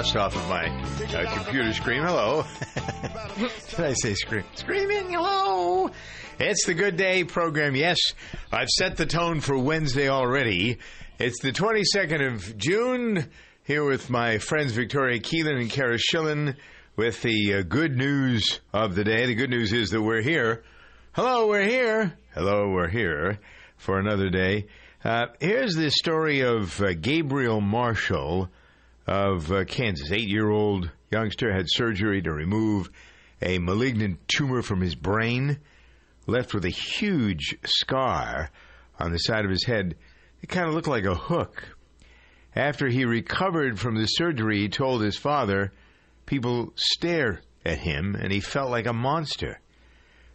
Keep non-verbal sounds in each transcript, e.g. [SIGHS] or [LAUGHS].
off of my uh, computer screen. Hello. [LAUGHS] Did I say scream? Screaming. Hello. It's the Good Day program. Yes, I've set the tone for Wednesday already. It's the 22nd of June. Here with my friends Victoria Keelan and Cara Schillen with the uh, good news of the day. The good news is that we're here. Hello, we're here. Hello, we're here for another day. Uh, here's the story of uh, Gabriel Marshall of uh, Kansas. Eight year old youngster had surgery to remove a malignant tumor from his brain, left with a huge scar on the side of his head. It kind of looked like a hook. After he recovered from the surgery, he told his father people stare at him and he felt like a monster.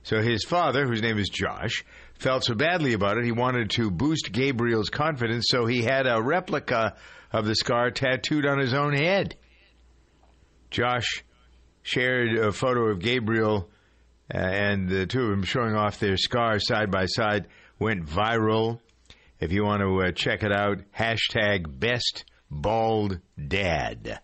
So his father, whose name is Josh, felt so badly about it he wanted to boost Gabriel's confidence, so he had a replica of the scar tattooed on his own head. Josh shared a photo of Gabriel uh, and the two of them showing off their scars side by side went viral. If you want to uh, check it out, hashtag best bald dad.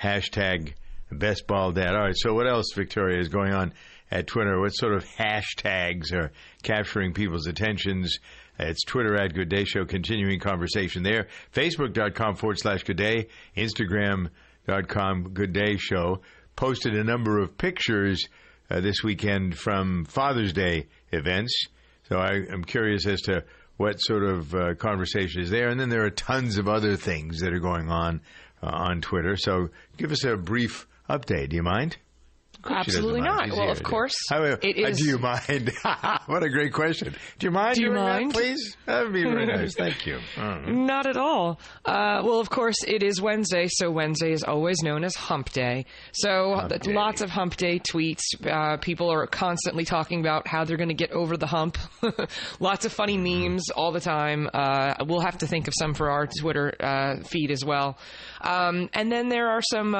Hashtag best bald dad. All right, so what else, Victoria, is going on at Twitter? What sort of hashtags are capturing people's attentions? It's Twitter at Good Day Show, continuing conversation there. Facebook.com forward slash Good Day. Instagram.com Good Day Show. Posted a number of pictures uh, this weekend from Father's Day events. So I, I'm curious as to what sort of uh, conversation is there. And then there are tons of other things that are going on uh, on Twitter. So give us a brief update. Do you mind? Of course she doesn't Absolutely mind. not. She's Well, here of to- course, How, uh, it is- Do you mind? [LAUGHS] what a great question. Do you mind? Do you doing that, mind? please? That would be very [LAUGHS] nice. Thank you. Mm. Not at all. Uh, well, of course, it is Wednesday, so Wednesday is always known as Hump Day. So Hump Day. lots of Hump Day tweets. Uh, people are constantly talking about how they're going to get over the hump. [LAUGHS] lots of funny Mm-hmm. memes all the time. Uh, we'll have to think of some for our Twitter uh, feed as well. Um, and then there are some.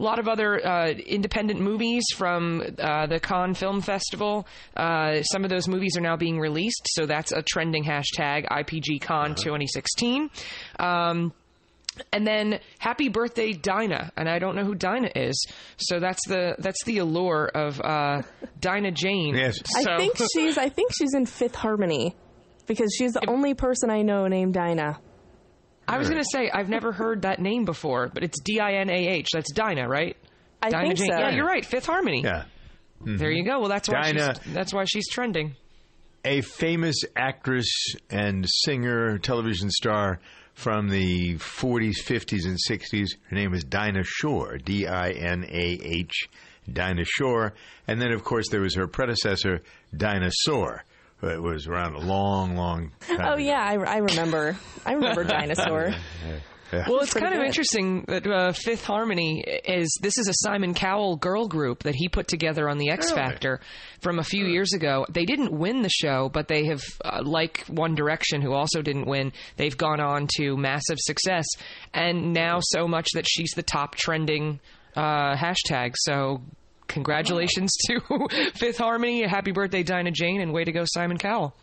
A lot of other uh, independent movies from uh, the Cannes Film Festival. Uh, some of those movies are now being released, so that's a trending hashtag IPGCon 2016. Um, and then happy birthday Dinah, and I don't know who Dinah is, so that's the that's the allure of uh, Dinah Jane. Yes. So, I think [LAUGHS] she's I think she's in Fifth Harmony because she's the only person I know named Dinah. I was going to say I've never heard that name before, but it's D I N A H. That's Dinah, right? I Dinah think Jane. so. Yeah, you're right. Fifth Harmony. Yeah. There mm-hmm. you go. Well, that's why Dinah- she's that's why she's trending. a famous actress and singer, television star from the 40s, 50s, and 60s. Her name is Dinah Shore, D I N A H, Dinah Shore. And then, of course, there was her predecessor, Dinosaur. It was around a long, long time. Oh ago. yeah, I, I remember. I remember [LAUGHS] Dinosaur. Well, it's pretty kind of interesting that uh, Fifth Harmony is this is a Simon Cowell girl group that he put together on the X Really? Factor from a few years ago. They didn't win the show, but they have, uh, like One Direction, who also didn't win, they've gone on to massive success, and now so much that she's the top trending uh, hashtag. So. Congratulations to [LAUGHS] Fifth Harmony. Happy birthday, Dinah Jane, and way to go, Simon Cowell.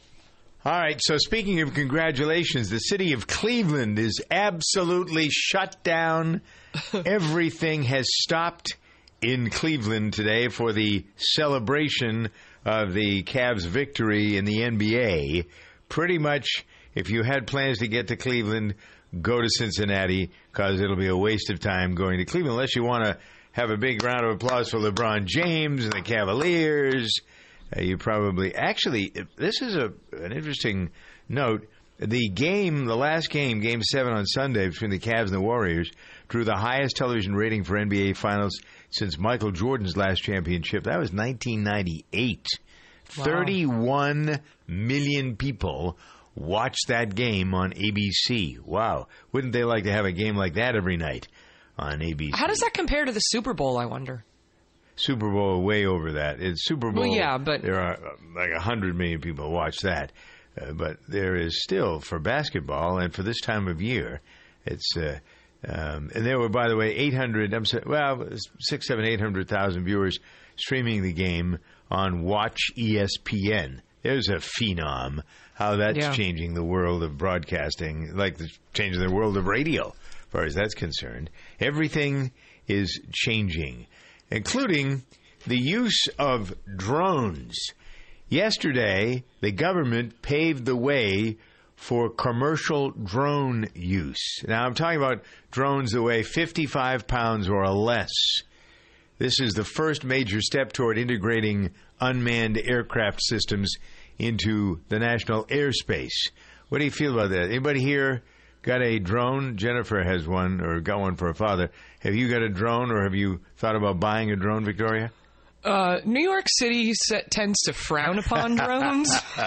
All right, so speaking of congratulations, the city of Cleveland is absolutely shut down. [LAUGHS] Everything has stopped in Cleveland today for the celebration of the Cavs' victory in the NBA. Pretty much, if you had plans to get to Cleveland, go to Cincinnati because it'll be a waste of time going to Cleveland unless you want to have a big round of applause for LeBron James and the Cavaliers. Uh, you probably actually this is a an interesting note. The game, the last game, Game Seven on Sunday between the Cavs and the Warriors, drew the highest television rating for NBA Finals since Michael Jordan's last championship. That was 1998. Wow. 31 million people watched that game on ABC. Wow, wouldn't they like to have a game like that every night on ABC? How does that compare to the Super Bowl, I wonder? Super Bowl way over that. It's Super Bowl. Well, yeah, but- there are uh, like a hundred million people watch that. Uh, but there is still for basketball and for this time of year, it's uh, Um, and there were, by the way, 800, I'm sorry, well, six, seven, 800,000 viewers streaming the game on Watch ESPN. There's a phenom. How that's Yeah. changing the world of broadcasting, like the changing the world of radio, far as that's concerned. Everything is changing, including the use of drones. Yesterday, the government paved the way for commercial drone use. Now, I'm talking about drones that weigh 55 pounds or less. This is the first major step toward integrating unmanned aircraft systems into the national airspace. What do you feel about that? Anybody here got a drone? Jennifer has one, or got one for her father. Have you got a drone, or have you thought about buying a drone, Victoria? Uh, New York City se- tends to frown upon drones. [LAUGHS] [LAUGHS]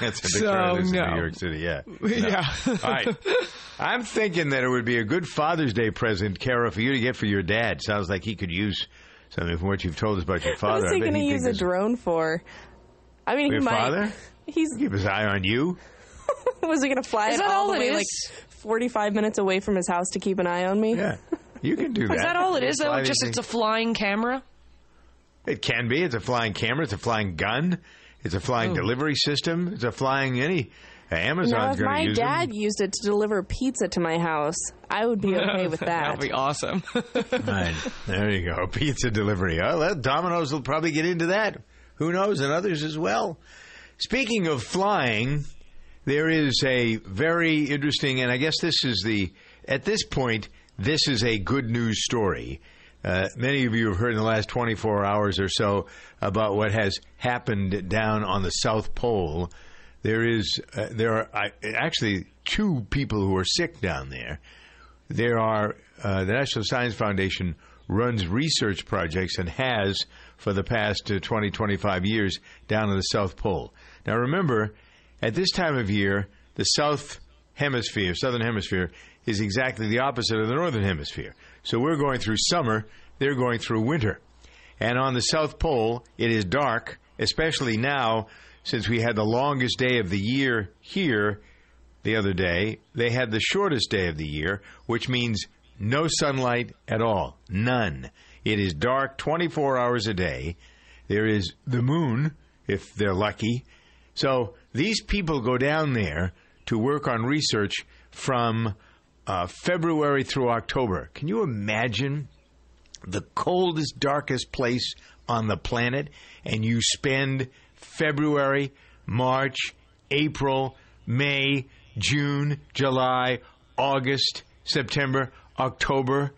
That's a So, Victoria in no. New York City, yeah. [LAUGHS] yeah. All right. I'm thinking that it would be a good Father's Day present, Cara, for you to get for your dad. Sounds like he could use something from what you've told us about your father. is he I bet going to he'd use a drone for? I mean, Your he might. father? He's Keep his eye on you. [LAUGHS] was he going to fly Is it that all, all the it way is? like 45 minutes away from his house to keep an eye on me? Yeah. You can do that. Is that all it is, though? Just it's a flying camera? It can be. It's a flying camera. It's a flying gun. It's a flying delivery system. It's a flying any. Amazon's going to use it. My dad them. used it to deliver pizza to my house, I would be okay with [LAUGHS] that. That'd be awesome. [LAUGHS] Right. There you go. Pizza delivery. Oh, well, Domino's will probably get into that. Who knows? And others as well. Speaking of flying, there is a very interesting, and I guess this is the, at this point, this is a good news story. Uh, many of you have heard in the last 24 hours or so about what has happened down on the South Pole. There is, uh, there are I, actually two people who are sick down there there are uh, the National Science Foundation runs research projects and has for the past uh, 20, 25 years down in the South Pole. Now, remember, at this time of year, the South Hemisphere, Southern Hemisphere, is exactly the opposite of the Northern Hemisphere. So we're going through summer, they're going through winter. And on the South Pole, it is dark, especially now since we had the longest day of the year here the other day. They had the shortest day of the year, which means no sunlight at all. None. It is dark 24 hours a day. There is the moon, if they're lucky. So these people go down there to work on research from uh, February through October. Can you imagine the coldest, darkest place on the planet, and you spend February, March, April, May, June, July, August, September, October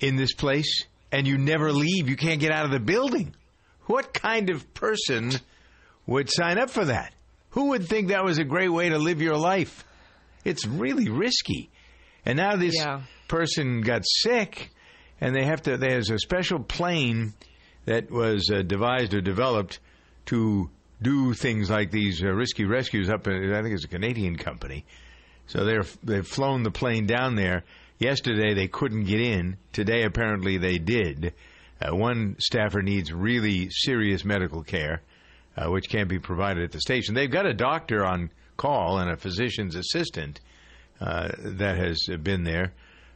in this place, and you never leave. You can't get out of the building. What kind of person would sign up for that? Who would think that was a great way to live your life? It's really risky. And now this Yeah. person got sick, and they have to. There's a special plane that was uh, devised or developed to do things like these uh, risky rescues up in. I think it's a Canadian company. So they're they've flown the plane down there. Yesterday they couldn't get in. Today apparently they did. Uh, one staffer needs really serious medical care, uh, which can't be provided at the station. They've got a doctor on call and a physician's assistant uh, that has been there.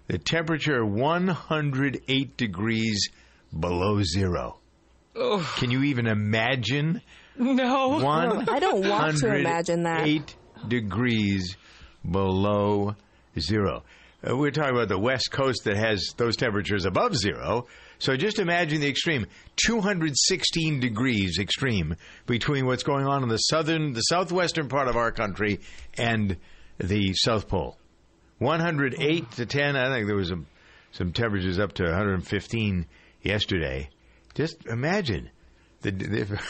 The temperature 108 degrees below zero. Can you even imagine? no. One I don't want to imagine that. Eight degrees below zero. Uh, we're talking about the west coast that has those temperatures above zero. So just imagine the extreme 216 degrees extreme between what's going on in the southern, the southwestern part of our country and the South Pole. 108 to 10. I think there was some, some temperatures up to 115 yesterday. Just imagine the, the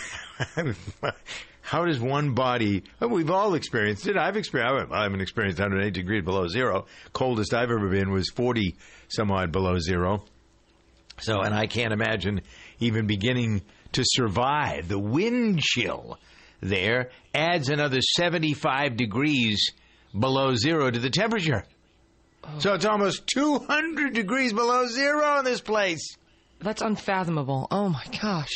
[LAUGHS] how does one body? Well, we've all experienced it. I've experienced. I haven't experienced 108 degrees below zero. Coldest I've ever been was 40 some odd below zero. So, and I can't imagine even beginning to survive. The wind chill there adds another 75 degrees below zero to the temperature. So it's almost 200 degrees below zero in this place. That's unfathomable. Oh my gosh.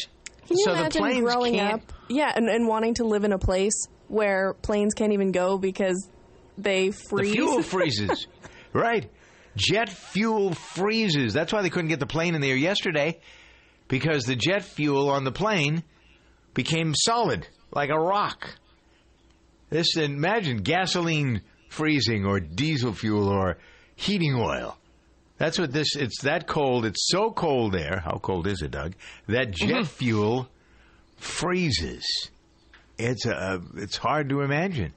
Can you So the imagine planes growing can't- up? Yeah, and, and wanting to live in a place where planes can't even go because they freeze. The freeze. fuel freezes. Right. Jet fuel freezes. That's why they couldn't get the plane in the air yesterday, because the jet fuel on the plane became solid, like a rock. This imagine gasoline freezing or diesel fuel or heating oil. That's what this. It's that cold. It's so cold there. How cold is it, Doug? That jet mm-hmm. fuel freezes. It's a. It's hard to imagine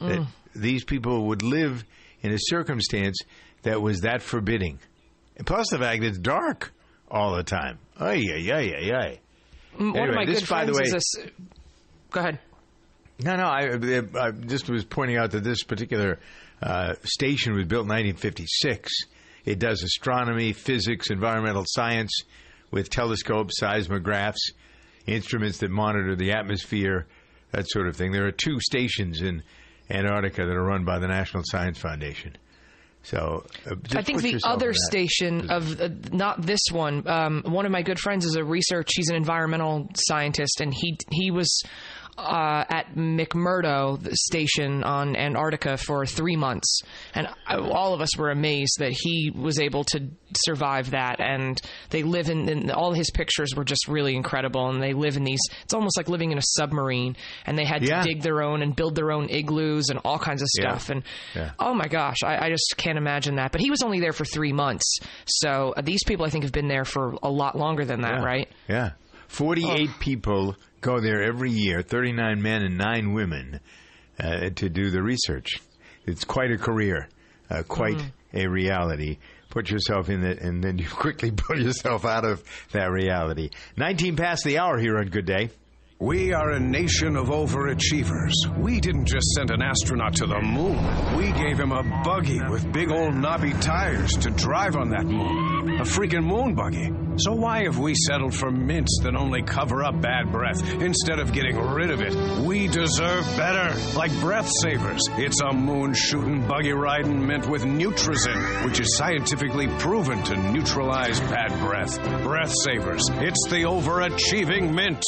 that mm. these people would live in a circumstance that was that forbidding. And plus the fact that it's dark all the time. Oh yeah, yeah, yeah, yeah. One Anyway, of my this, good by the friends way- is a. Go ahead. No, no. I, I just was pointing out that this particular uh, station was built in 1956. It does astronomy, physics, environmental science with telescopes, seismographs, instruments that monitor the atmosphere, that sort of thing. There are two stations in Antarctica that are run by the National Science Foundation. So uh, I think the other station of uh, not this one. Um, one of my good friends is a research. He's an environmental scientist, and he he was uh, at McMurdo station on Antarctica for three months, and I, all of us were amazed that he was able to survive that. And they live in, in all his pictures were just really incredible, and they live in these. It's almost like living in a submarine, and they had Yeah. to dig their own and build their own igloos and all kinds of Yeah. stuff. And Yeah. Oh my gosh, I, I just can't imagine that. But he was only there for three months, so uh, these people I think have been there for a lot longer than that, Yeah. right? Yeah. 48 people go there every year, 39 men and 9 women, uh, to do the research. It's quite a career, uh, quite a reality. Put yourself in it, and then you [LAUGHS] quickly pull yourself out of that reality. 19 past the hour here on Good Day. We are a nation of overachievers. We didn't just send an astronaut to the moon. We gave him a buggy with big old knobby tires to drive on that moon. A freaking moon buggy. So why have we settled for mints that only cover up bad breath instead of getting rid of it? We deserve better. Like Breath Savers. It's a moon shooting, buggy riding mint with Nutrizin, which is scientifically proven to neutralize bad breath. Breath Savers. It's the overachieving mint.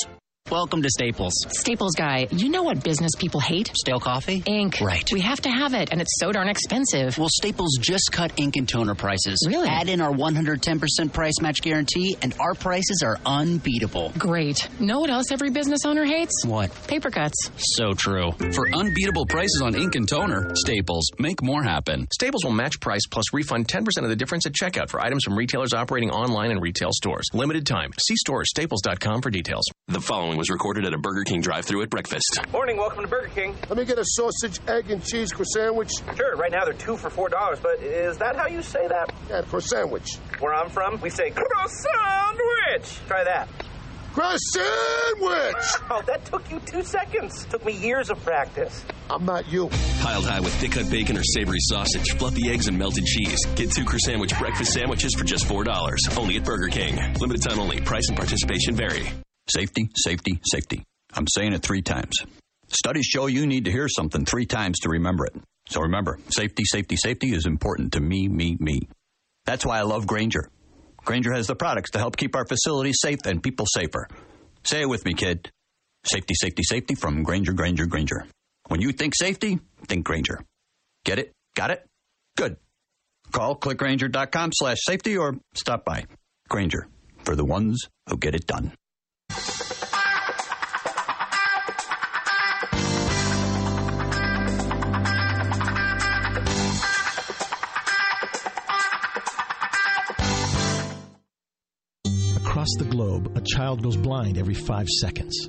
Welcome to Staples. Staples guy, you know what business people hate? Stale coffee? Ink. Right. We have to have it, and it's so darn expensive. Well, Staples just cut ink and toner prices. Really? Add in our 110% price match guarantee, and our prices are unbeatable. Great. Know what else every business owner hates? What? Paper cuts. So true. For unbeatable prices on ink and toner, Staples. Make more happen. Staples will match price plus refund 10% of the difference at checkout for items from retailers operating online and retail stores. Limited time. See store staples.com for details. The following was recorded at a Burger King drive-thru at breakfast. Morning, welcome to Burger King. Let me get a sausage, egg, and cheese croissant. Sandwich. Sure, right now they're two for four dollars, but is that how you say that? Yeah, croissant. Sandwich. Where I'm from, we say croissant. Sandwich. Try that. Croissant! Sandwich. Oh, that took you two seconds. Took me years of practice. I'm not you. Piled high with thick cut bacon or savory sausage, fluffy eggs, and melted cheese. Get two croissant sandwich breakfast sandwiches for just $4. Only at Burger King. Limited time only. Price and participation vary. Safety, safety, safety. I'm saying it three times. Studies show you need to hear something three times to remember it. So remember, safety, safety, safety is important to me, me, me. That's why I love Grainger. Grainger has the products to help keep our facilities safe and people safer. Say it with me, kid. Safety, safety, safety from Grainger, Grainger, Grainger. When you think safety, think Grainger. Get it? Got it? Good. Call clickgrainger.com slash safety or stop by. Grainger, for the ones who get it done. Across the globe, a child goes blind every five seconds.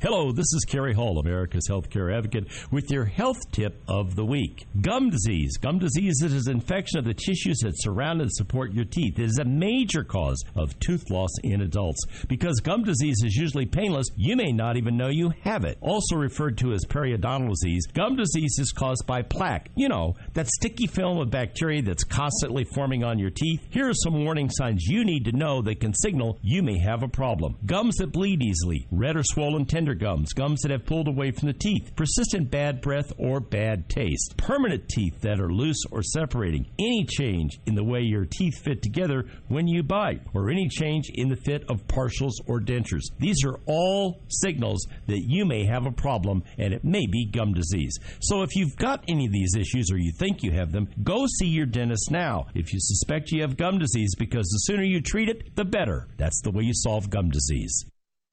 Hello, this is Kerry Hall, America's healthcare advocate, with your health tip of the week. Gum disease. Gum disease is an infection of the tissues that surround and support your teeth. It is a major cause of tooth loss in adults. Because gum disease is usually painless, you may not even know you have it. Also referred to as periodontal disease, gum disease is caused by plaque. You know, that sticky film of bacteria that's constantly forming on your teeth. Here are some warning signs you need to know that can signal you may have a problem. Gums that bleed easily, red or swollen gums, gums that have pulled away from the teeth, persistent bad breath or bad taste, permanent teeth that are loose or separating, any change in the way your teeth fit together when you bite, or any change in the fit of partials or dentures. These are all signals that you may have a problem and it may be gum disease. So if you've got any of these issues or you think you have them, go see your dentist now if you suspect you have gum disease because the sooner you treat it, the better. That's the way you solve gum disease.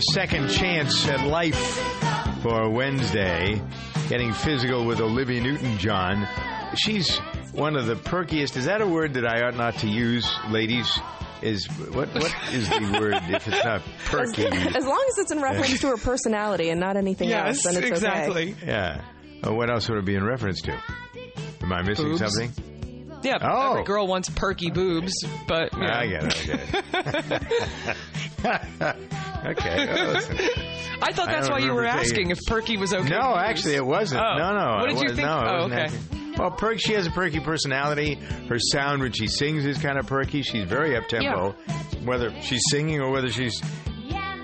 Your second chance at life for Wednesday. Getting physical with Olivia Newton John. She's one of the perkiest. Is that a word that I ought not to use, ladies? Is what what is the word if it's not [LAUGHS] perky? As, as long as it's in reference to her [LAUGHS] personality and not anything else, then it's okay. Exactly. Yeah. Uh, what else would it be in reference to? Am I missing Boobs. something? Yeah, Oh. every girl wants perky boobs, but you know. I get it. I get it. [LAUGHS] okay. well. [LAUGHS] I thought that's don't why you were asking saying- if perky was okay. No, actually, it wasn't. Oh. No, no. What it did you think? No, it oh, wasn't okay. actually- Well, perk. She has a perky personality. Her sound when she sings is kind of perky. She's very up tempo, whether she's singing or whether she's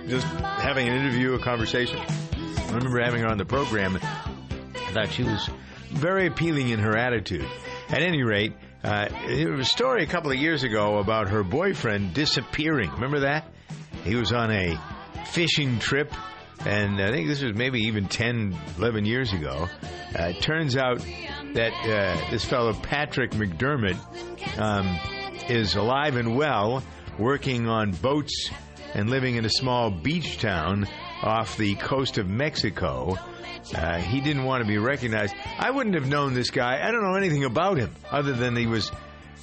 just having an interview, a conversation. I remember having her on the program. I thought she was very appealing in her attitude. At any rate, uh, there was a story a couple of years ago about her boyfriend disappearing. Remember that? He was on a fishing trip, and I think this was maybe even 10, 11 years ago. Uh, it turns out that uh, this fellow, Patrick McDermott, um, is alive and well, working on boats and living in a small beach town off the coast of Mexico. Uh, he didn't want to be recognized. I wouldn't have known this guy. I don't know anything about him other than he was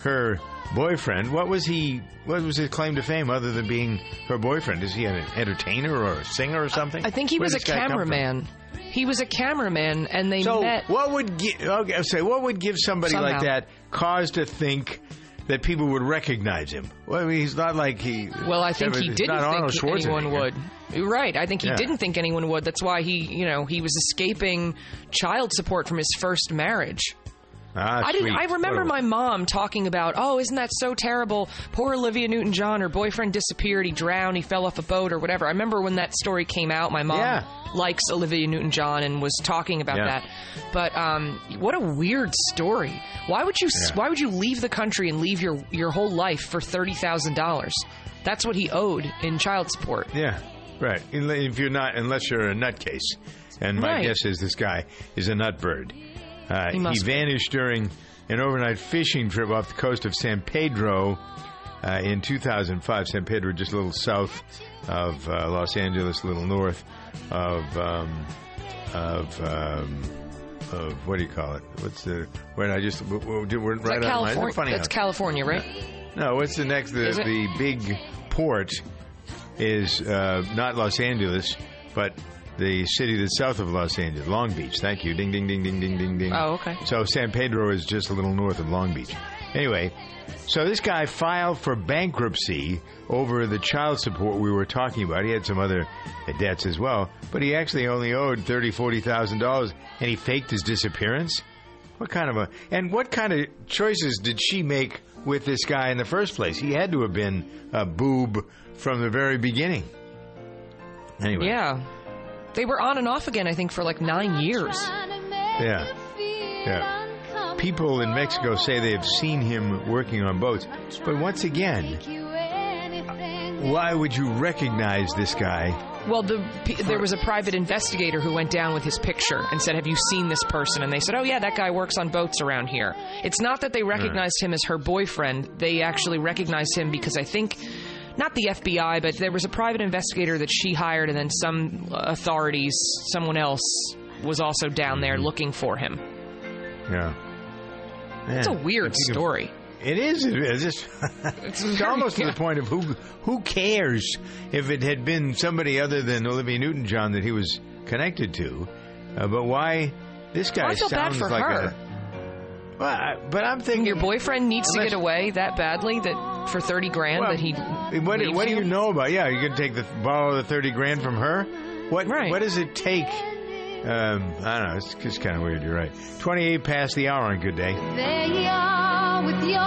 her boyfriend. What was he? What was his claim to fame other than being her boyfriend? Is he an entertainer or a singer or something? I think he Where was a did this guy come from? cameraman. He was a cameraman, and they So met. what would gi- okay, say what would give somebody like that cause to think that people would recognize him? Well, I mean, he's not like he. Well, I think he didn't think anyone would. Right. I think he Yeah. didn't think anyone would. That's why he, you know, he was escaping child support from his first marriage. Ah, I didn't. sweet. I remember my mom talking about, "Oh, isn't that so terrible? Poor Olivia Newton-John. Her boyfriend disappeared. He drowned. He fell off a boat or whatever." I remember when that story came out. My mom Yeah. likes Olivia Newton-John and was talking about Yeah. that. But um, what a weird story. Why would you? Yeah. Why would you leave the country and leave your your whole life for thirty thousand dollars? That's what he owed in child support. Yeah, right. If you're not, unless you're a nutcase, and my Right. guess is this guy is a nutbird. Uh, He he be. vanished during an overnight fishing trip off the coast of San Pedro uh, in 2005. San Pedro, just a little south of uh, Los Angeles, a little north of um, of. Um, of what do you call it? What's the? When I just we're, we're we're Is that right on my- California? funny That's California, right? no, what's the next? The, the big port is uh, not Los Angeles, but the city that's south of Los Angeles, Long Beach. Thank you. Ding, ding, ding, ding, ding, ding, ding. Oh, okay. So San Pedro is just a little north of Long Beach. Anyway, so this guy filed for bankruptcy over the child support we were talking about. He had some other debts as well, but he actually only owed thirty, forty thousand dollars, and he faked his disappearance. What kind of a and what kind of choices did she make with this guy in the first place? He had to have been a boob from the very beginning. Anyway, Yeah. They were on and off again, I think, for like nine years. yeah, yeah. People in Mexico say they have seen him working on boats, but once again, why would you recognize this guy? Well, the, there was a private investigator who went down with his picture and said, Have you seen this person? And they said, Oh, yeah, that guy works on boats around here. It's not that they recognized him as her boyfriend. They actually recognized him because I think, not the FBI, but there was a private investigator that she hired, and then some authorities, someone else, was also down there looking for him. Yeah. It's a weird story. It is. It is. It's, it's [LAUGHS] almost to the point of who who cares if it had been somebody other than Olivia Newton-John that he was connected to, uh, but why this guy I feel bad sounds like her. a. Well, I, but I'm thinking Your boyfriend needs to get away that badly that for thirty grand Well, that he. What, what do you? know about? Yeah, you can take the borrow the thirty grand from her. What what does it take? Um, I don't know. It's just kind of weird. You're right. Twenty eight past the hour on good day. There you are with yours.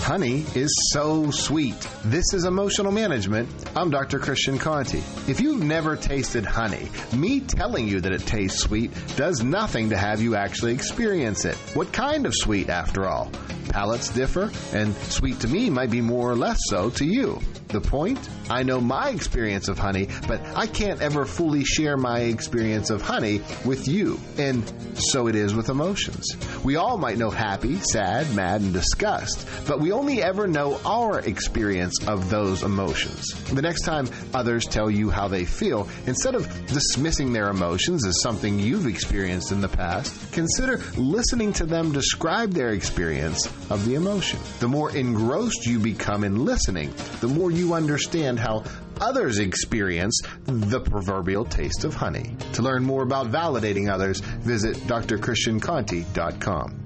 Honey is so sweet. This is Emotional Management. I'm Dr. Christian Conte. If you've never tasted honey, me telling you that it tastes sweet does nothing to have you actually experience it. What kind of sweet, after all? Palates differ, and sweet to me might be more or less so to you. The point? I know my experience of honey, but I can't ever fully share my experience of honey with you. And so it is with emotions. We all might know happy, sad, mad, and disgust, but we only ever know our experience of those emotions. The next time others tell you how they feel, instead of dismissing their emotions as something you've experienced in the past, consider listening to them describe their experience of the emotion. The more engrossed you become in listening, the more you understand how others experience the proverbial taste of honey. To learn more about validating others, visit drchristianconte.com.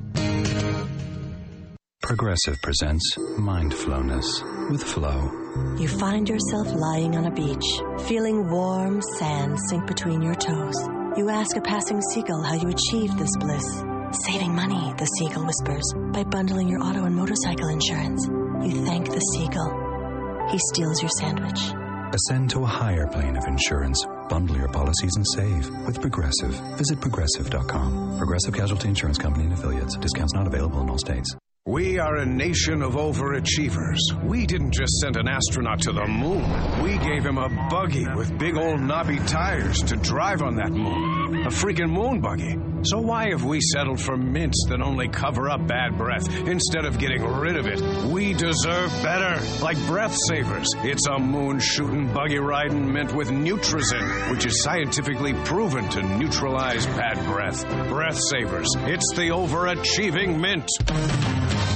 Progressive presents Mindfulness with Flow. You find yourself lying on a beach, feeling warm sand sink between your toes. You ask a passing seagull how you achieved this bliss. Saving money, the seagull whispers, by bundling your auto and motorcycle insurance. You thank the seagull. He steals your sandwich. Ascend to a higher plane of insurance. Bundle your policies and save with Progressive. Visit progressive.com. Progressive Casualty Insurance Company and affiliates. Discounts not available in all states. We are a nation of overachievers. We didn't just send an astronaut to the moon. We gave him a buggy with big old knobby tires to drive on that moon. A freaking moon buggy. So why have we settled for mints that only cover up bad breath instead of getting rid of it? We deserve better. Like breath savers. It's a moon shooting buggy riding mint with Nutrizin, which is scientifically proven to neutralize bad breath. Breath savers. It's the overachieving mint.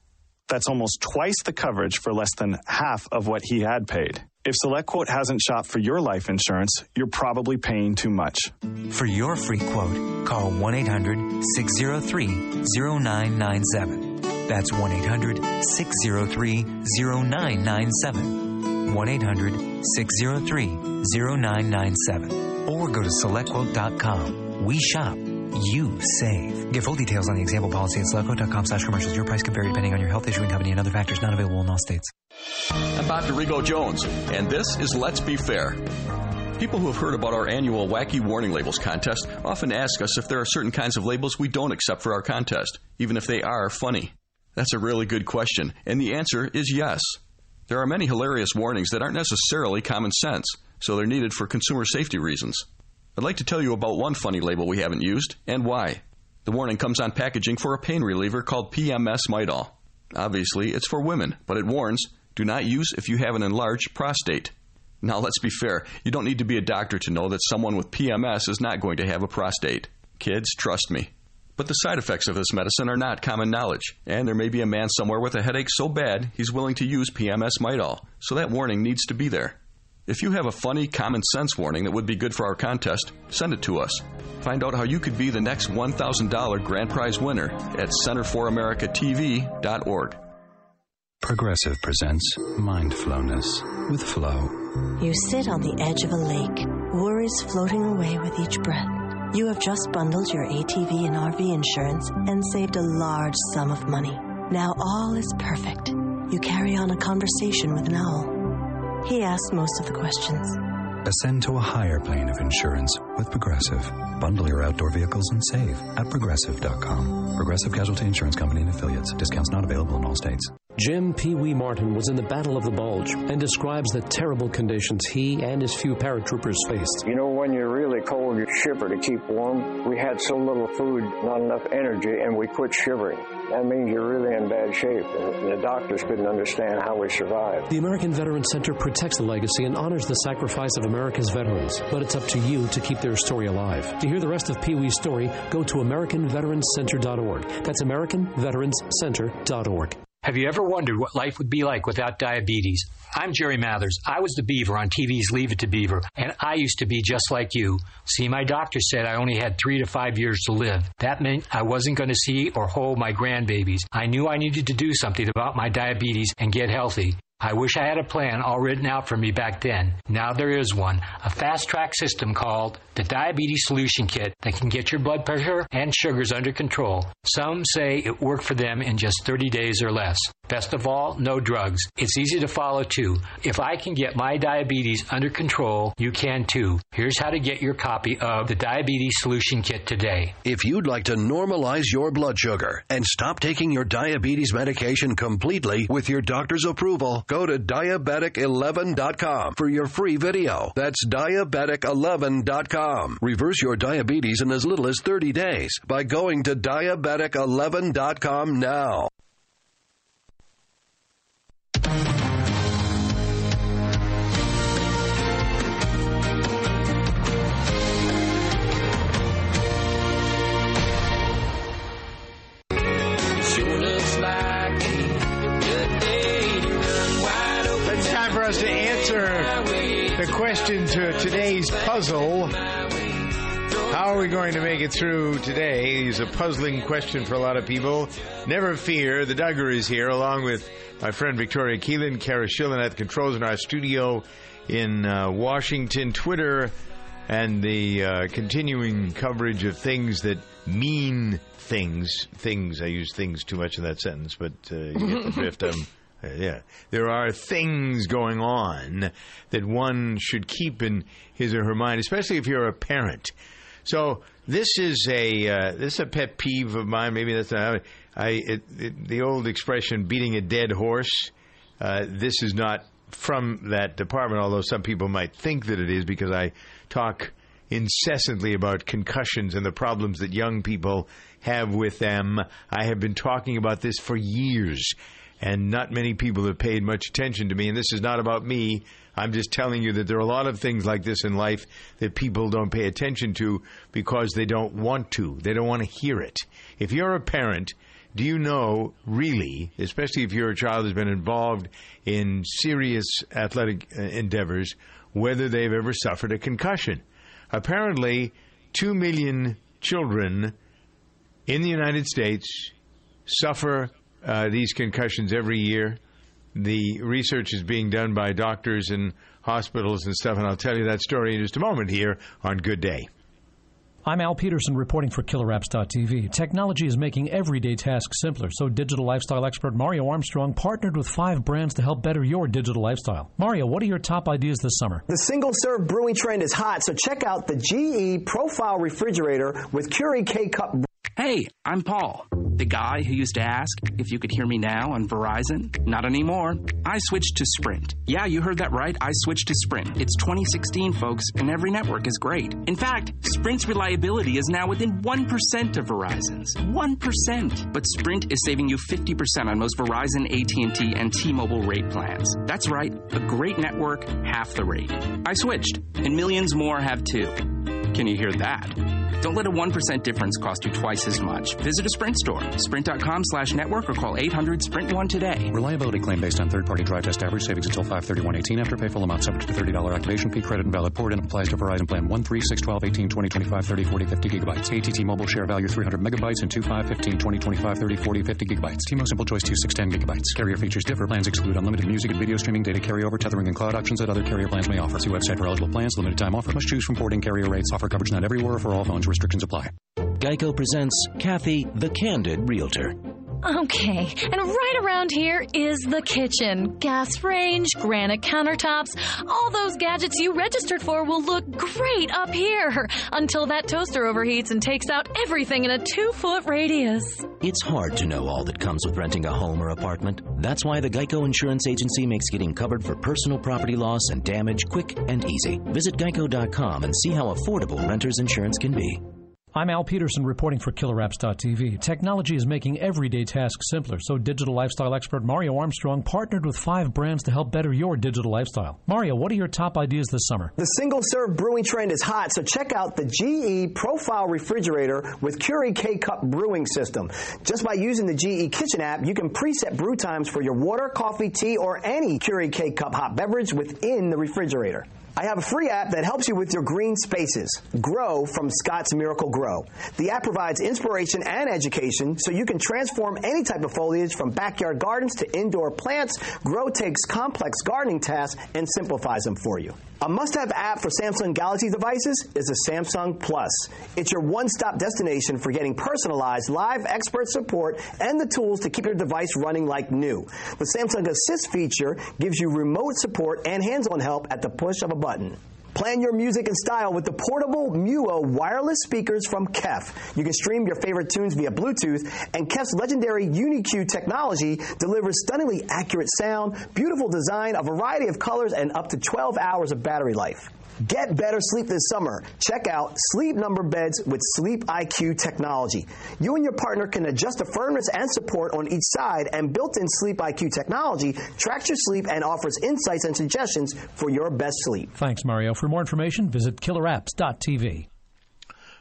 That's almost twice the coverage for less than half of what he had paid. If SelectQuote hasn't shopped for your life insurance, you're probably paying too much. For your free quote, call 1 800 603 0997. That's 1 800 603 0997. 1 800 603 0997. Or go to selectquote.com. We shop, you save. Get full details on the example policy at selectquote.com slash commercials. Your price can vary depending on your health issuing company and other factors not available in all states. I'm Bob Dorigo Jones, and this is Let's Be Fair. People who have heard about our annual Wacky Warning Labels contest often ask us if there are certain kinds of labels we don't accept for our contest, even if they are funny. That's a really good question, and the answer is yes. There are many hilarious warnings that aren't necessarily common sense, so they're needed for consumer safety reasons. I'd like to tell you about one funny label we haven't used and why. The warning comes on packaging for a pain reliever called PMS Midol. Obviously, it's for women, but it warns do not use if you have an enlarged prostate. Now, let's be fair, you don't need to be a doctor to know that someone with PMS is not going to have a prostate. Kids, trust me. But the side effects of this medicine are not common knowledge, and there may be a man somewhere with a headache so bad he's willing to use PMS Midol, so that warning needs to be there. If you have a funny, common sense warning that would be good for our contest, send it to us. Find out how you could be the next $1,000 grand prize winner at centerforamericatv.org. Progressive presents Mindfulness with Flow. You sit on the edge of a lake, worries floating away with each breath. You have just bundled your ATV and RV insurance and saved a large sum of money. Now all is perfect. You carry on a conversation with an owl. He asked most of the questions. Ascend to a higher plane of insurance with Progressive. Bundle your outdoor vehicles and save at progressive.com. Progressive Casualty Insurance Company and affiliates. Discounts not available in all states. Jim Pee Wee Martin was in the Battle of the Bulge and describes the terrible conditions he and his few paratroopers faced. You know, when you're really cold, you shiver to keep warm. We had so little food, not enough energy, and we quit shivering. That means you're really in bad shape. And the doctors couldn't understand how we survived. The American Veterans Center protects the legacy and honors the sacrifice of America's veterans, but it's up to you to keep their story alive. To hear the rest of Pee Wee's story, go to AmericanVeteransCenter.org. That's AmericanVeteransCenter.org. Have you ever wondered what life would be like without diabetes? I'm Jerry Mathers. I was the Beaver on TV's Leave It to Beaver, and I used to be just like you. See, my doctor said I only had three to five years to live. That meant I wasn't going to see or hold my grandbabies. I knew I needed to do something about my diabetes and get healthy. I wish I had a plan all written out for me back then. Now there is one a fast track system called the Diabetes Solution Kit that can get your blood pressure and sugars under control. Some say it worked for them in just 30 days or less. Best of all, no drugs. It's easy to follow too. If I can get my diabetes under control, you can too. Here's how to get your copy of the Diabetes Solution Kit today. If you'd like to normalize your blood sugar and stop taking your diabetes medication completely with your doctor's approval, go to diabetic11.com for your free video. That's diabetic11.com. Reverse your diabetes in as little as 30 days by going to diabetic11.com now. Question to today's puzzle. How are we going to make it through today? Is a puzzling question for a lot of people. Never fear, the Duggar is here along with my friend Victoria Keelan, Cara Schillen at the controls in our studio in uh, Washington. Twitter and the uh, continuing coverage of things that mean things. Things, I use things too much in that sentence, but uh, you get the drift. Um, yeah, there are things going on that one should keep in his or her mind, especially if you're a parent. So this is a uh, this is a pet peeve of mine. Maybe that's not I it, it, the old expression "beating a dead horse." Uh, this is not from that department, although some people might think that it is because I talk incessantly about concussions and the problems that young people have with them. I have been talking about this for years, and not many people have paid much attention to me. And this is not about me. I'm just telling you that there are a lot of things like this in life that people don't pay attention to because they don't want to. They don't want to hear it. If you're a parent, do you know really, especially if your child has been involved in serious athletic uh, endeavors, whether they've ever suffered a concussion? Apparently, 2 million children in the United States suffer uh, these concussions every year. The research is being done by doctors and hospitals and stuff, and I'll tell you that story in just a moment here on Good Day. I'm Al Peterson reporting for KillerApps.tv. Technology is making everyday tasks simpler, so digital lifestyle expert Mario Armstrong partnered with five brands to help better your digital lifestyle. Mario, what are your top ideas this summer? The single serve brewing trend is hot, so check out the GE Profile Refrigerator with Keurig K Cup. Hey, I'm Paul. The guy who used to ask if you could hear me now on Verizon? Not anymore. I switched to Sprint. Yeah, you heard that right. I switched to Sprint. It's 2016, folks, and every network is great. In fact, Sprint's reliability is now within 1% of Verizon's. 1%. But Sprint is saving you 50% on most Verizon, AT&T, and T-Mobile rate plans. That's right. A great network, half the rate. I switched, and millions more have too. Can you hear that? Don't let a 1% difference cost you twice as much. Visit a Sprint store, sprint.com slash network, or call 800 Sprint 1 today. Reliability claim based on third party drive test average savings until 531.18 after pay full amount subject to $30 activation fee credit and valid port and applies to Verizon plan 1 3 6 12 18 20 25 30 40 50 gigabytes. ATT mobile share value 300 megabytes and 2 5 15 20 25 30 40 50 gigabytes. T-Mo Simple Choice 2 6 10 gigabytes. Carrier features differ. Plans exclude unlimited music and video streaming, data carryover, tethering, and cloud options that other carrier plans may offer. See website for eligible plans. Limited time offer. Must choose from porting carrier rates. Offer coverage not everywhere or for all phones. Restrictions apply. Geico presents Kathy, the Candid Realtor. Okay, and right around here is the kitchen. Gas range, granite countertops, all those gadgets you registered for will look great up here until that toaster overheats and takes out everything in a two foot radius. It's hard to know all that comes with renting a home or apartment. That's why the Geico Insurance Agency makes getting covered for personal property loss and damage quick and easy. Visit geico.com and see how affordable renter's insurance can be. I'm Al Peterson reporting for KillerApps.tv. Technology is making everyday tasks simpler, so digital lifestyle expert Mario Armstrong partnered with five brands to help better your digital lifestyle. Mario, what are your top ideas this summer? The single serve brewing trend is hot, so check out the GE Profile Refrigerator with Keurig K Cup brewing system. Just by using the GE Kitchen app, you can preset brew times for your water, coffee, tea, or any Keurig K Cup hot beverage within the refrigerator. I have a free app that helps you with your green spaces. Grow from Scott's Miracle-Gro. The app provides inspiration and education so you can transform any type of foliage from backyard gardens to indoor plants. Grow takes complex gardening tasks and simplifies them for you. A must have app for Samsung Galaxy devices is the Samsung Plus. It's your one stop destination for getting personalized live expert support and the tools to keep your device running like new. The Samsung Assist feature gives you remote support and hands on help at the push of a button. Plan your music and style with the portable Muo wireless speakers from Kef. You can stream your favorite tunes via Bluetooth, and Kef's legendary UniQ technology delivers stunningly accurate sound, beautiful design, a variety of colors, and up to 12 hours of battery life. Get better sleep this summer. Check out Sleep Number Beds with Sleep IQ technology. You and your partner can adjust the firmness and support on each side, and built in Sleep IQ technology tracks your sleep and offers insights and suggestions for your best sleep. Thanks, Mario. For more information, visit killerapps.tv.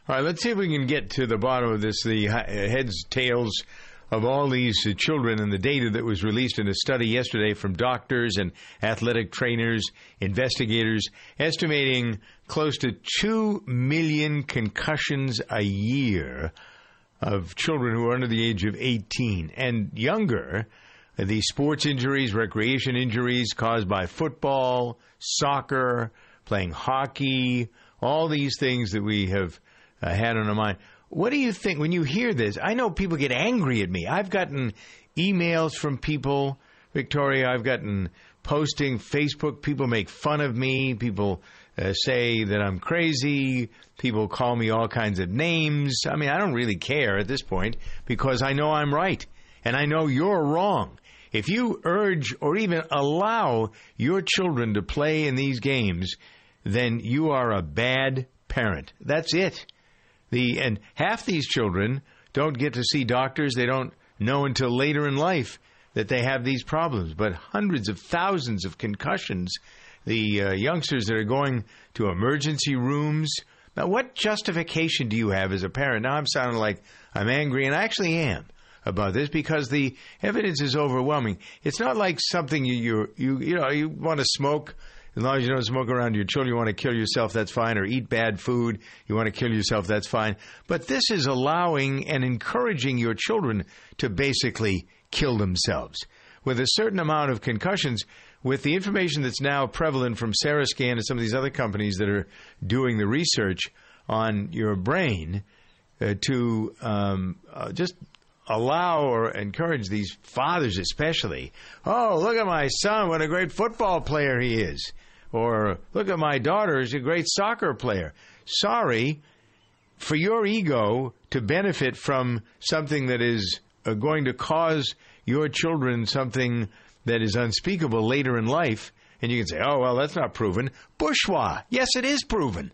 All right, let's see if we can get to the bottom of this the heads, tails of all these uh, children and the data that was released in a study yesterday from doctors and athletic trainers, investigators, estimating close to 2 million concussions a year of children who are under the age of 18 and younger. The sports injuries, recreation injuries caused by football, soccer, playing hockey, all these things that we have uh, had on our mind. What do you think when you hear this? I know people get angry at me. I've gotten emails from people, Victoria. I've gotten posting Facebook. People make fun of me. People uh, say that I'm crazy. People call me all kinds of names. I mean, I don't really care at this point because I know I'm right and I know you're wrong. If you urge or even allow your children to play in these games, then you are a bad parent. That's it. The and half these children don't get to see doctors. They don't know until later in life that they have these problems. But hundreds of thousands of concussions. The uh, youngsters that are going to emergency rooms. Now, what justification do you have as a parent? Now, I'm sounding like I'm angry, and I actually am about this because the evidence is overwhelming. It's not like something you you you, you know you want to smoke as long as you don't smoke around your children, you want to kill yourself, that's fine, or eat bad food, you want to kill yourself, that's fine. But this is allowing and encouraging your children to basically kill themselves. With a certain amount of concussions, with the information that's now prevalent from Sarascan and some of these other companies that are doing the research on your brain, uh, to um, uh, just allow or encourage these fathers, especially. Oh, look at my son! What a great football player he is! Or look at my daughter; she's a great soccer player. Sorry, for your ego to benefit from something that is uh, going to cause your children something that is unspeakable later in life, and you can say, "Oh well, that's not proven." Bourgeois, yes, it is proven.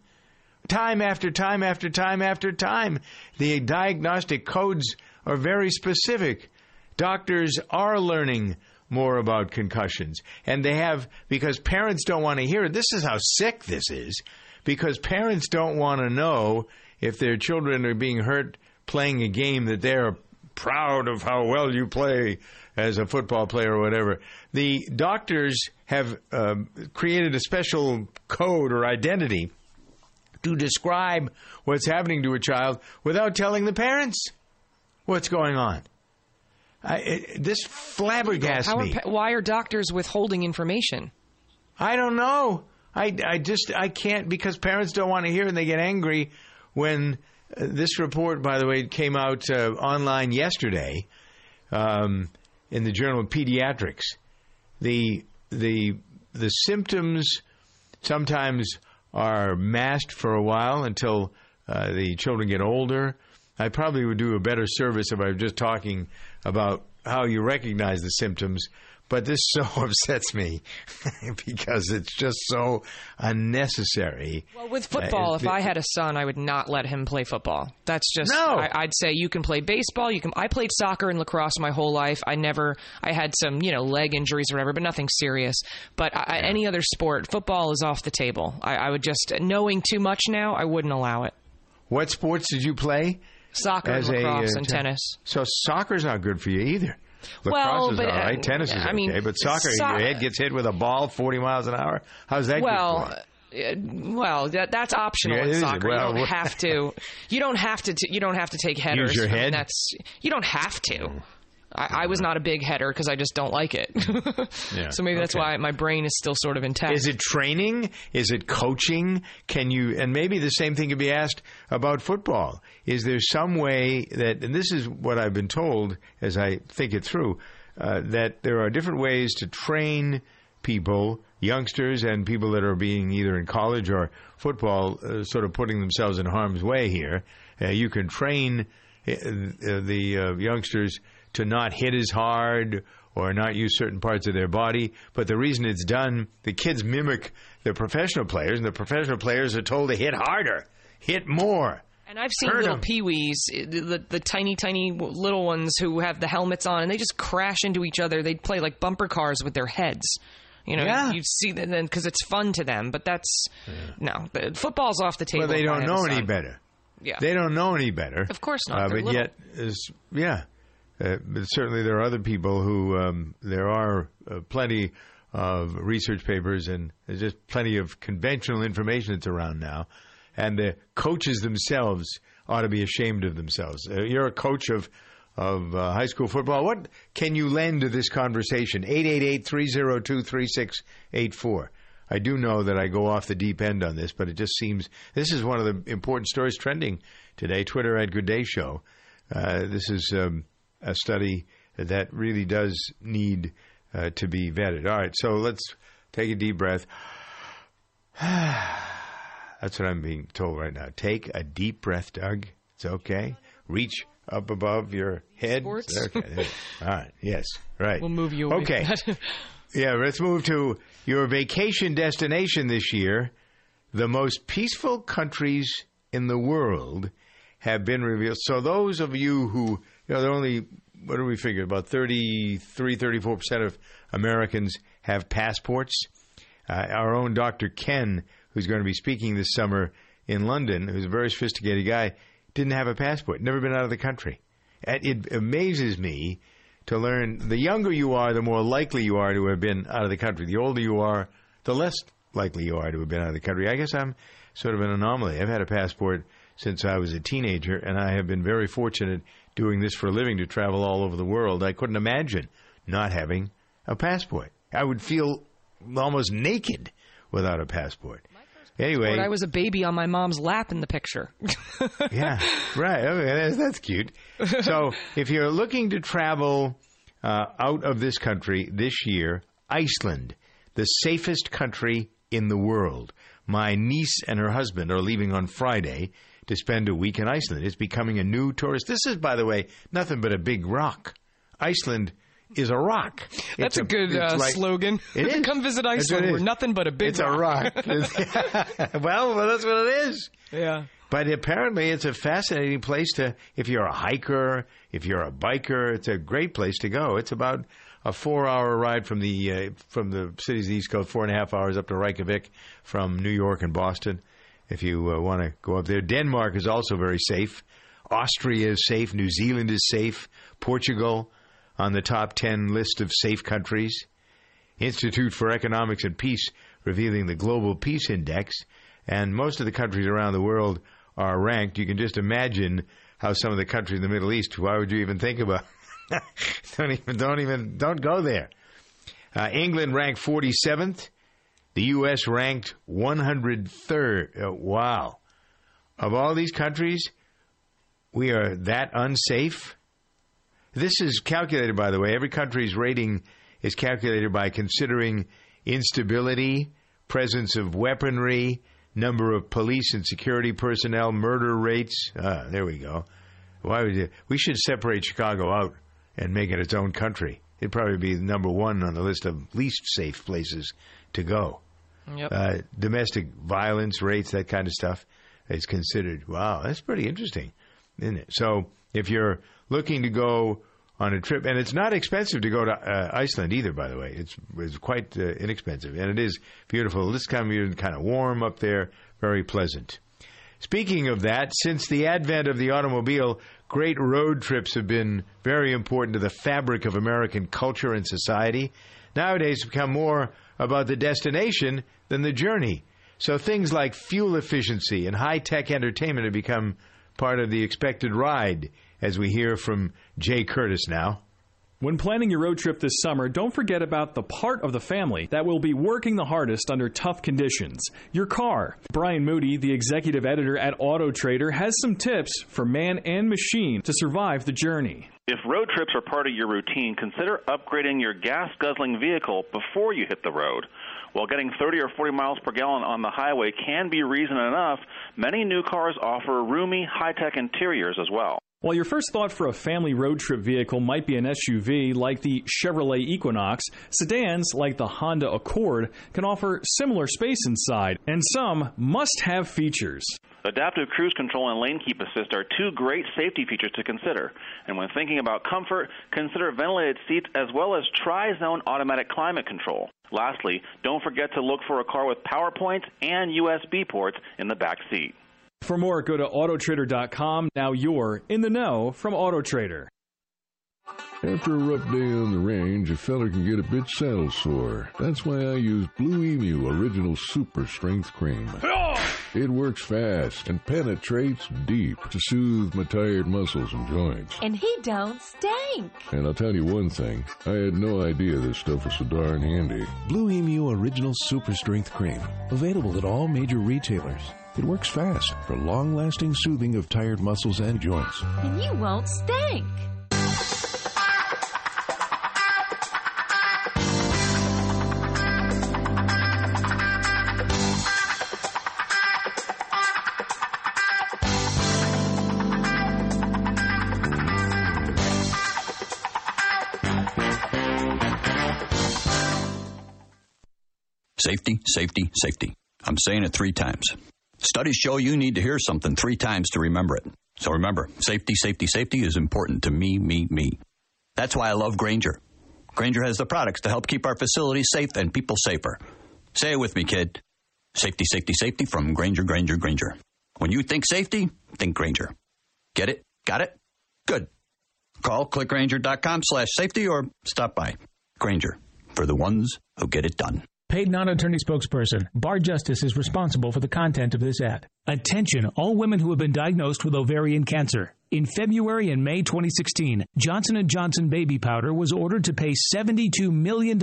Time after time after time after time, the diagnostic codes are very specific. Doctors are learning more about concussions, and they have because parents don't want to hear it. This is how sick this is, because parents don't want to know if their children are being hurt playing a game that they're proud of how well you play as a football player or whatever. The doctors have uh, created a special code or identity to describe what's happening to a child without telling the parents what's going on. I, it, this flabbergasts How are me. why are doctors withholding information? I don't know. I, I just I can't because parents don't want to hear and they get angry when uh, this report, by the way, came out uh, online yesterday um, in the Journal of Pediatrics. The the the symptoms sometimes are masked for a while until uh, the children get older. I probably would do a better service if I was just talking about how you recognize the symptoms. But this [LAUGHS] so upsets me [LAUGHS] because it's just so unnecessary. Well, with football, Uh, if I had a son, I would not let him play football. That's just No. I, I'd say you can play baseball. You can. I played soccer and lacrosse my whole life. I never. I had some you know leg injuries or whatever, but nothing serious. But I, any other sport, football is off the table. I, I would just knowing too much now. I wouldn't allow it. What sports did you play? Soccer, and As a, lacrosse, uh, and tennis. So soccer's not good for you either. Lacrosse Well, is but, all right. uh, Tennis is I mean, okay, but soccer, so- your head gets hit with a ball forty miles an hour. How's that? well. good for you? uh, Well, that, that's optional Yeah, in soccer. Well, you don't have to. You don't have to. T- you don't have to take headers. [LAUGHS] Use your I mean, head? that's you don't have to. I, I was not a big header because I just don't like it. [LAUGHS] Yeah, so maybe that's okay. why my brain is still sort of intact. Is it training? Is it coaching? Can you, and maybe the same thing could be asked about football. Is there some way that, and this is what I've been told as I think it through, uh, that there are different ways to train people, youngsters, and people that are being either in college or football, uh, sort of putting themselves in harm's way here. Uh, you can train uh, uh, the uh, youngsters to not hit as hard or not use certain parts of their body. But the reason it's done, the kids mimic the professional players, and the professional players are told to hit harder, hit more. and I've seen Hurt little peewees, the, the tiny, tiny little ones who have the helmets on, and they just crash into each other. They play like bumper cars with their heads. You know, Yeah. you see that then because it's fun to them. But that's no, the, football's off the table. Well, they don't know any better. Yeah. They don't know any better. Of course not. Uh, but little. yet, is, yeah. Uh, but certainly there are other people who, um, there are uh, plenty of research papers and there's just plenty of conventional information that's around now. And the coaches themselves ought to be ashamed of themselves. Uh, you're a coach of of uh, high school football. What can you lend to this conversation? 888-302-3684. I do know that I go off the deep end on this, but it just seems this is one of the important stories trending today. Twitter at Good Day Show. Uh, this is um, a study that really does need uh, to be vetted. All right, so let's take a deep breath. [SIGHS] That's what I'm being told right now. Take a deep breath, Doug. It's okay. Reach up above your head. Sports? Okay. All right. Yes. Right. We'll move you away Okay. [LAUGHS] Yeah, let's move to your vacation destination this year. The most peaceful countries in the world have been revealed. So those of you who, you know, they're only, what do we figure, about 33, 34% of Americans have passports. Uh, our own Dr. Ken, who's going to be speaking this summer in London, who's a very sophisticated guy, didn't have a passport, never been out of the country. It amazes me to learn the younger you are, the more likely you are to have been out of the country. The older you are, the less likely you are to have been out of the country. I guess I'm sort of an anomaly. I've had a passport since I was a teenager, and I have been very fortunate doing this for a living to travel all over the world. I couldn't imagine not having a passport. I would feel almost naked without a passport. Anyway, I was a baby on my mom's lap in the picture. [LAUGHS] yeah, right. Okay, that's, that's cute. So, [LAUGHS] if you're looking to travel uh, out of this country this year, Iceland, the safest country in the world. My niece and her husband are leaving on Friday to spend a week in Iceland. It's becoming a new tourist. This is, by the way, nothing but a big rock. Iceland is a rock. That's It's a, good it's uh, like- slogan. It is. [LAUGHS] Come visit Iceland. We're nothing but a big rock. It's a rock. [LAUGHS] [LAUGHS] well, well, that's what it is. Yeah. But apparently, it's a fascinating place to. If you're a hiker, if you're a biker, it's a great place to go. It's about a four-hour ride from the uh, from the cities of the East Coast, four and a half hours up to Reykjavik from New York and Boston. If you uh, want to go up there, Denmark is also very safe. Austria is safe. New Zealand is safe. Portugal on the top ten list of safe countries. Institute for Economics and Peace revealing the Global Peace Index, and most of the countries around the world are ranked. You can just imagine how some of the countries in the Middle East. Why would you even think about? [LAUGHS] don't even, don't even, don't go there. Uh, England ranked 47th. The U.S. ranked 103rd. Uh, wow. Of all these countries, we are that unsafe. This is calculated, by the way. Every country's rating is calculated by considering instability, presence of weaponry, number of police and security personnel, murder rates. Ah, there we go. Why would you? We should separate Chicago out and make it its own country. It'd probably be number one on the list of least safe places to go. Yep. Uh, domestic violence rates, that kind of stuff, is considered. Wow, that's pretty interesting, isn't it? So if you're looking to go on a trip, and it's not expensive to go to uh, Iceland either, by the way. It's it's quite uh, inexpensive, and it is beautiful. This time year, kind of warm up there, very pleasant. Speaking of that, since the advent of the automobile, great road trips have been very important to the fabric of American culture and society. Nowadays, it's become more about the destination than the journey. So things like fuel efficiency and high tech entertainment have become part of the expected ride, as we hear from Jay Curtis now. When planning your road trip this summer, don't forget about the part of the family that will be working the hardest under tough conditions your car. Brian Moody, the executive editor at Auto Trader, has some tips for man and machine to survive the journey. If road trips are part of your routine, consider upgrading your gas guzzling vehicle before you hit the road. While getting 30 or 40 miles per gallon on the highway can be reason enough, many new cars offer roomy, high tech interiors as well. While your first thought for a family road trip vehicle might be an SUV like the Chevrolet Equinox, sedans like the Honda Accord can offer similar space inside, and some must have features. Adaptive cruise control and lane keep assist are two great safety features to consider. And when thinking about comfort, consider ventilated seats as well as tri zone automatic climate control. Lastly, don't forget to look for a car with power points and USB ports in the back seat. For more, go to Autotrader.com. Now you're in the know from Autotrader. After a rough day on the range, a feller can get a bit saddle sore. That's why I use Blue Emu Original Super Strength Cream. It works fast and penetrates deep to soothe my tired muscles and joints. And he don't stink. And I'll tell you one thing, I had no idea this stuff was so darn handy. Blue Emu Original Super Strength Cream. Available at all major retailers. It works fast for long lasting soothing of tired muscles and joints. And you won't stink. Safety, safety, safety. I'm saying it three times. Studies show you need to hear something three times to remember it. So remember, safety, safety, safety is important to me, me, me. That's why I love Grainger. Grainger has the products to help keep our facilities safe and people safer. Say it with me, kid. Safety, safety, safety from Grainger, Grainger, Grainger. When you think safety, think Grainger. Get it? Got it? Good. Call clickgrainger.com slash safety or stop by. Grainger, for the ones who get it done. Paid non attorney spokesperson. Bar Justice is responsible for the content of this ad. Attention, all women who have been diagnosed with ovarian cancer. In February and May 2016, Johnson & Johnson baby powder was ordered to pay $72 million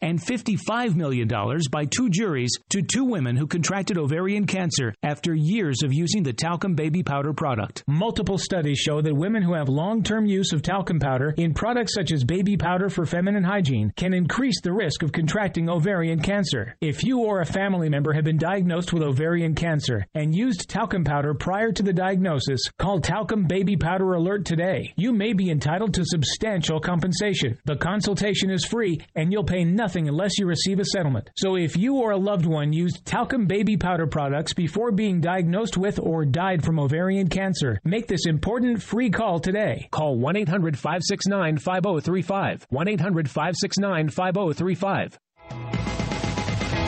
and $55 million by two juries to two women who contracted ovarian cancer after years of using the talcum baby powder product. Multiple studies show that women who have long-term use of talcum powder in products such as baby powder for feminine hygiene can increase the risk of contracting ovarian cancer. If you or a family member have been diagnosed with ovarian cancer and used talcum powder prior to the diagnosis, call Talcum Baby Powder Alert today. You may be entitled to substantial compensation. The consultation is free and you'll pay nothing unless you receive a settlement. So if you or a loved one used talcum baby powder products before being diagnosed with or died from ovarian cancer, make this important free call today. Call 1 800 569 5035. 1 800 569 5035.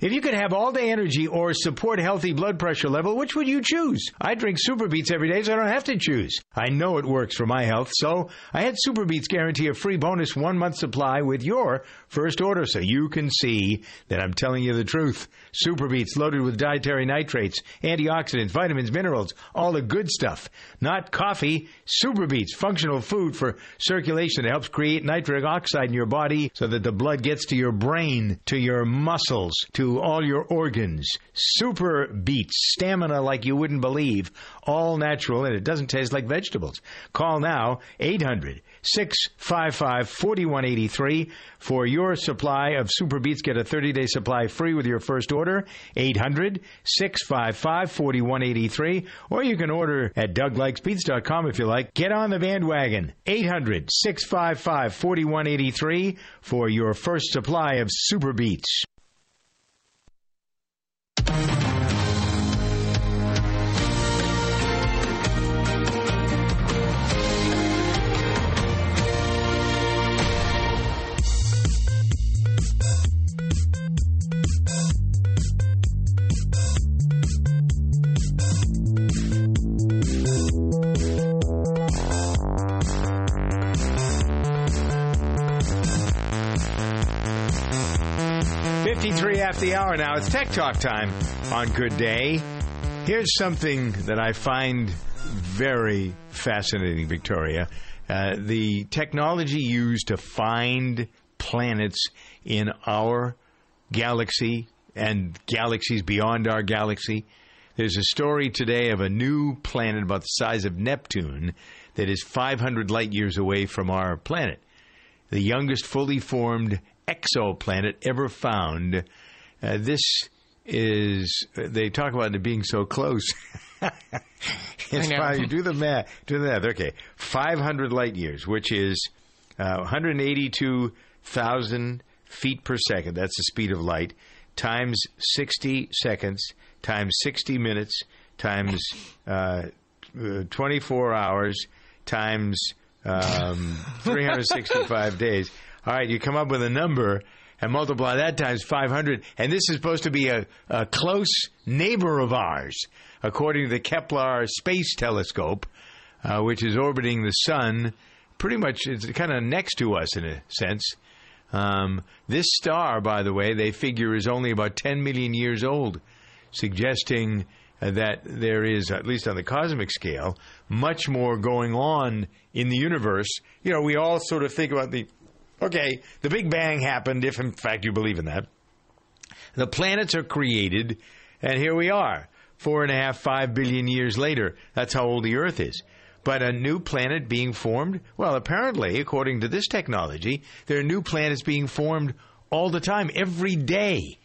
If you could have all day energy or support healthy blood pressure level, which would you choose? I drink Super Beets every day, so I don't have to choose. I know it works for my health, so I had Super Beets guarantee a free bonus one month supply with your first order, so you can see that I'm telling you the truth. Super Beets loaded with dietary nitrates, antioxidants, vitamins, minerals, all the good stuff. Not coffee. Super Beets, functional food for circulation. It helps create nitric oxide in your body so that the blood gets to your brain, to your muscles, to all your organs. Super Beets, stamina like you wouldn't believe. All natural, and it doesn't taste like vegetables. Call now 800 655 4183 for your supply of Super Beets. Get a 30 day supply free with your first order. 800 655 4183. Or you can order at DougLikesBeets.com if you like. Get on the bandwagon. 800 655 4183 for your first supply of Super Beets. Fifty-three after the hour now. It's Tech Talk time on Good Day. Here's something that I find very fascinating, Victoria. Uh, the technology used to find planets in our galaxy and galaxies beyond our galaxy. There's a story today of a new planet about the size of Neptune that is 500 light years away from our planet. The youngest fully formed exoplanet ever found. Uh, this is, they talk about it being so close. [LAUGHS] it's you do the math. Do the math. Okay, 500 light years, which is uh, 182,000 feet per second. That's the speed of light. Times 60 seconds, times 60 minutes, times uh, uh, 24 hours, times um, 365 days. All right, you come up with a number and multiply that times 500. And this is supposed to be a, a close neighbor of ours, according to the Kepler Space Telescope, uh, which is orbiting the sun pretty much, it's kind of next to us in a sense. Um, this star, by the way, they figure is only about 10 million years old, suggesting that there is, at least on the cosmic scale, much more going on in the universe. You know, we all sort of think about the Okay, the Big Bang happened, if in fact you believe in that. The planets are created, and here we are, four and a half, five billion years later. That's how old the Earth is. But a new planet being formed? Well, apparently, according to this technology, there are new planets being formed all the time, every day.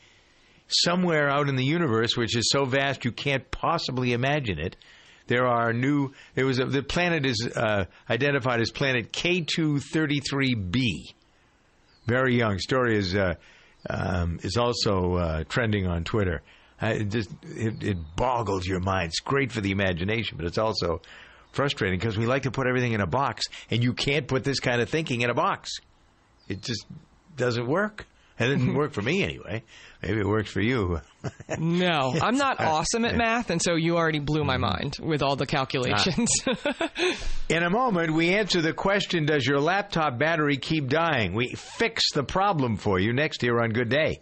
Somewhere out in the universe, which is so vast you can't possibly imagine it, there are new. There was a, the planet is uh, identified as planet K2-33b very young. Story is uh, um, is also uh, trending on Twitter. It, just, it, it boggles your mind. It's great for the imagination, but it's also frustrating because we like to put everything in a box, and you can't put this kind of thinking in a box. It just doesn't work. It didn't [LAUGHS] work for me anyway. Maybe it works for you. [LAUGHS] No, I'm not uh, awesome at math, and so you already blew my mm-hmm. mind with all the calculations. Ah. [LAUGHS] In a moment, we answer the question Does your laptop battery keep dying? We fix the problem for you next here on Good Day.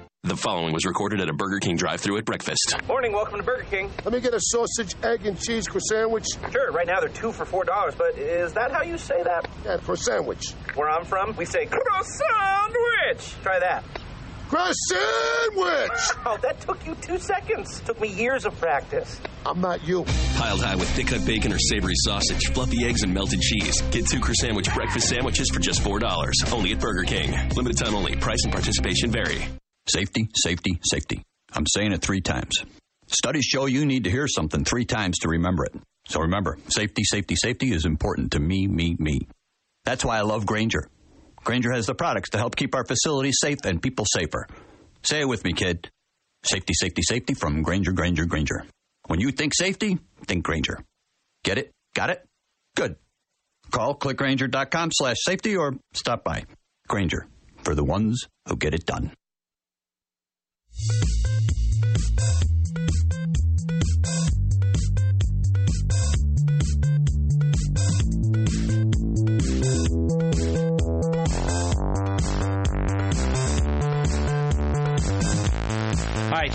The following was recorded at a Burger King drive-thru at breakfast. Morning, welcome to Burger King. Let me get a sausage, egg, and cheese croissant sandwich. Sure, right now they're two for four dollars, but is that how you say that? Yeah, for sandwich. Where I'm from, we say croissant. Sandwich. Try that. Croissant! Sandwich. Oh, that took you two seconds. Took me years of practice. I'm not you. Piled high with thick cut bacon or savory sausage, fluffy eggs, and melted cheese. Get two croissant sandwich breakfast sandwiches for just $4. Only at Burger King. Limited time only. Price and participation vary. Safety, safety, safety. I'm saying it three times. Studies show you need to hear something three times to remember it. So remember, safety, safety, safety is important to me, me, me. That's why I love Grainger. Grainger has the products to help keep our facilities safe and people safer. Say it with me, kid. Safety, safety, safety from Grainger, Grainger, Grainger. When you think safety, think Grainger. Get it? Got it? Good. Call clickgrainger.com slash safety or stop by. Grainger, for the ones who get it done.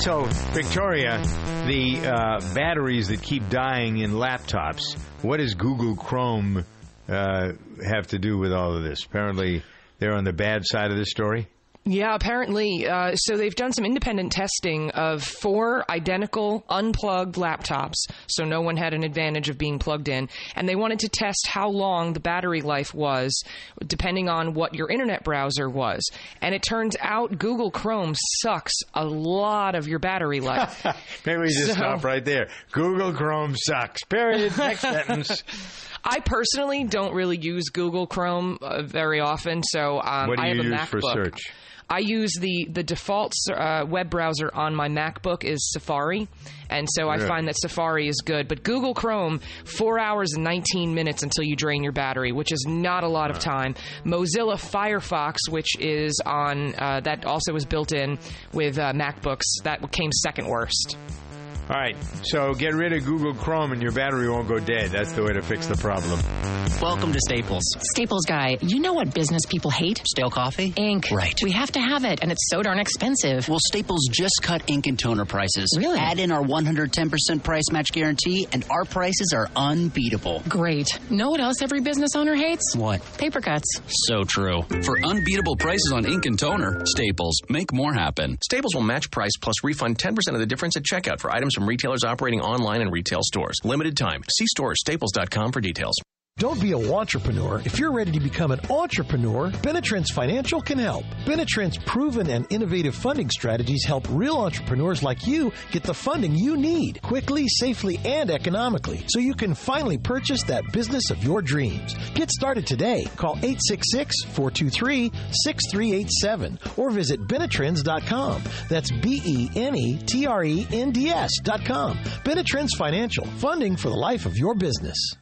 So Victoria, the uh, batteries that keep dying in laptops, what does Google Chrome uh, have to do with all of this? Apparently, they're on the bad side of this story. Yeah, apparently. Uh, so they've done some independent testing of four identical unplugged laptops. So no one had an advantage of being plugged in. And they wanted to test how long the battery life was, depending on what your internet browser was. And it turns out Google Chrome sucks a lot of your battery life. [LAUGHS] Maybe we just So- stop right there. Google Chrome sucks. Period. Next sentence. [LAUGHS] I personally don't really use Google Chrome uh, very often, so um, What do I have you a use MacBook. for search? I use the the default uh, web browser on my MacBook is Safari, and so I Yeah. find that Safari is good. But Google Chrome, four hours and 19 minutes until you drain your battery, which is not a lot of time. Mozilla Firefox, which is on uh, that also was built in with uh, MacBooks, that came second worst. All right, so get rid of Google Chrome and your battery won't go dead. That's the way to fix the problem. Welcome to Staples. Staples guy, you know what business people hate? Stale coffee? Ink. Right. We have to have it, and it's so darn expensive. Well, Staples just cut ink and toner prices. Really? Add in our 110% price match guarantee, and our prices are unbeatable. Great. Know what else every business owner hates? What? Paper cuts. So true. For unbeatable prices on ink and toner, Staples. Make more happen. Staples will match price plus refund 10% of the difference at checkout for items from retailers operating online and retail stores. Limited time. See store staples.com for details. Don't be a entrepreneur. If you're ready to become an entrepreneur, Benetrends Financial can help. Benetrends' proven and innovative funding strategies help real entrepreneurs like you get the funding you need quickly, safely, and economically so you can finally purchase that business of your dreams. Get started today. Call 866 423 6387 or visit Benetrends.com. That's B E N E T R E N D S.com. Benetrends Financial, funding for the life of your business.